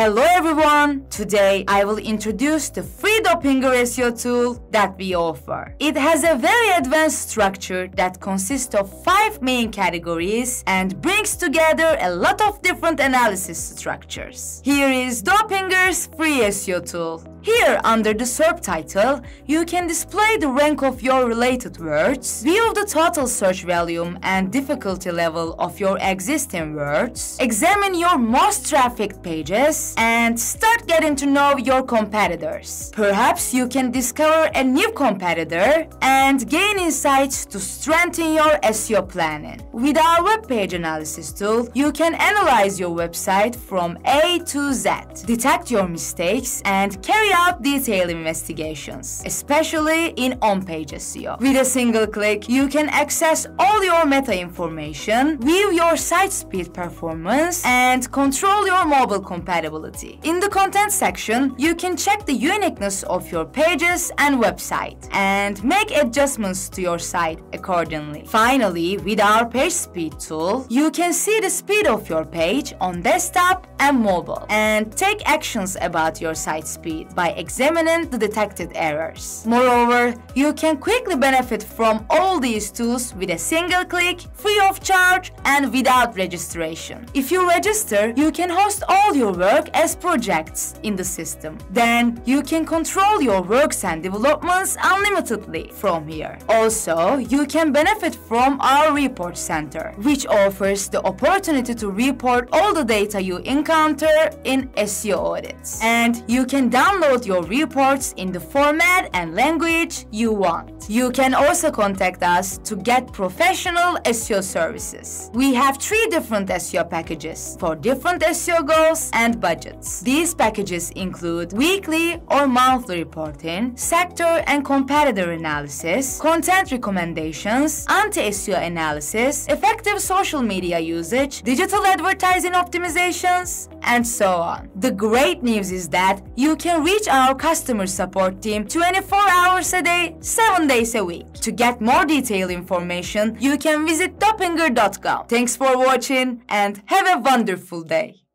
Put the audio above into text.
Hello everyone! Today I will introduce the free Dopinger SEO tool that we offer. It has a very advanced structure that consists of five main categories and brings together a lot of different analysis structures. Here is Dopinger's free SEO tool. Here, under the SERP title, you can display the rank of your related words, view the total search volume and difficulty level of your existing words, examine your most trafficked pages, and start getting to know your competitors. Perhaps you can discover a new competitor and gain insights to strengthen your SEO planning. With our web page analysis tool, you can analyze your website from A to Z, detect your mistakes, and carry out detailed investigations, especially in on-page SEO. With a single click, you can access all your meta information, view your site speed performance, and control your mobile compatibility. In the content section, you can check the uniqueness of your pages and website, and make adjustments to your site accordingly. Finally, with our page speed tool, you can see the speed of your page on desktop and mobile, and take actions about your site speed by examining the detected errors. Moreover, you can quickly benefit from all these tools with a single click, free of charge, and without registration. If you register, you can host all your work as projects in the system. Then you can control your works and developments unlimitedly from here. Also, you can benefit from our report center, which offers the opportunity to report all the data you encounter in SEO audits. And you can download download your reports in the format and language you want. You can also contact us to get professional SEO services. We have three different SEO packages for different SEO goals and budgets. These packages include weekly or monthly reporting, sector and competitor analysis, content recommendations, anti-SEO analysis, effective social media usage, digital advertising optimizations, and so on. The great news is that you can reach our customer support team 24 hours a day, 7 days a week. To get more detailed information, you can visit dopinger.com. Thanks for watching and have a wonderful day.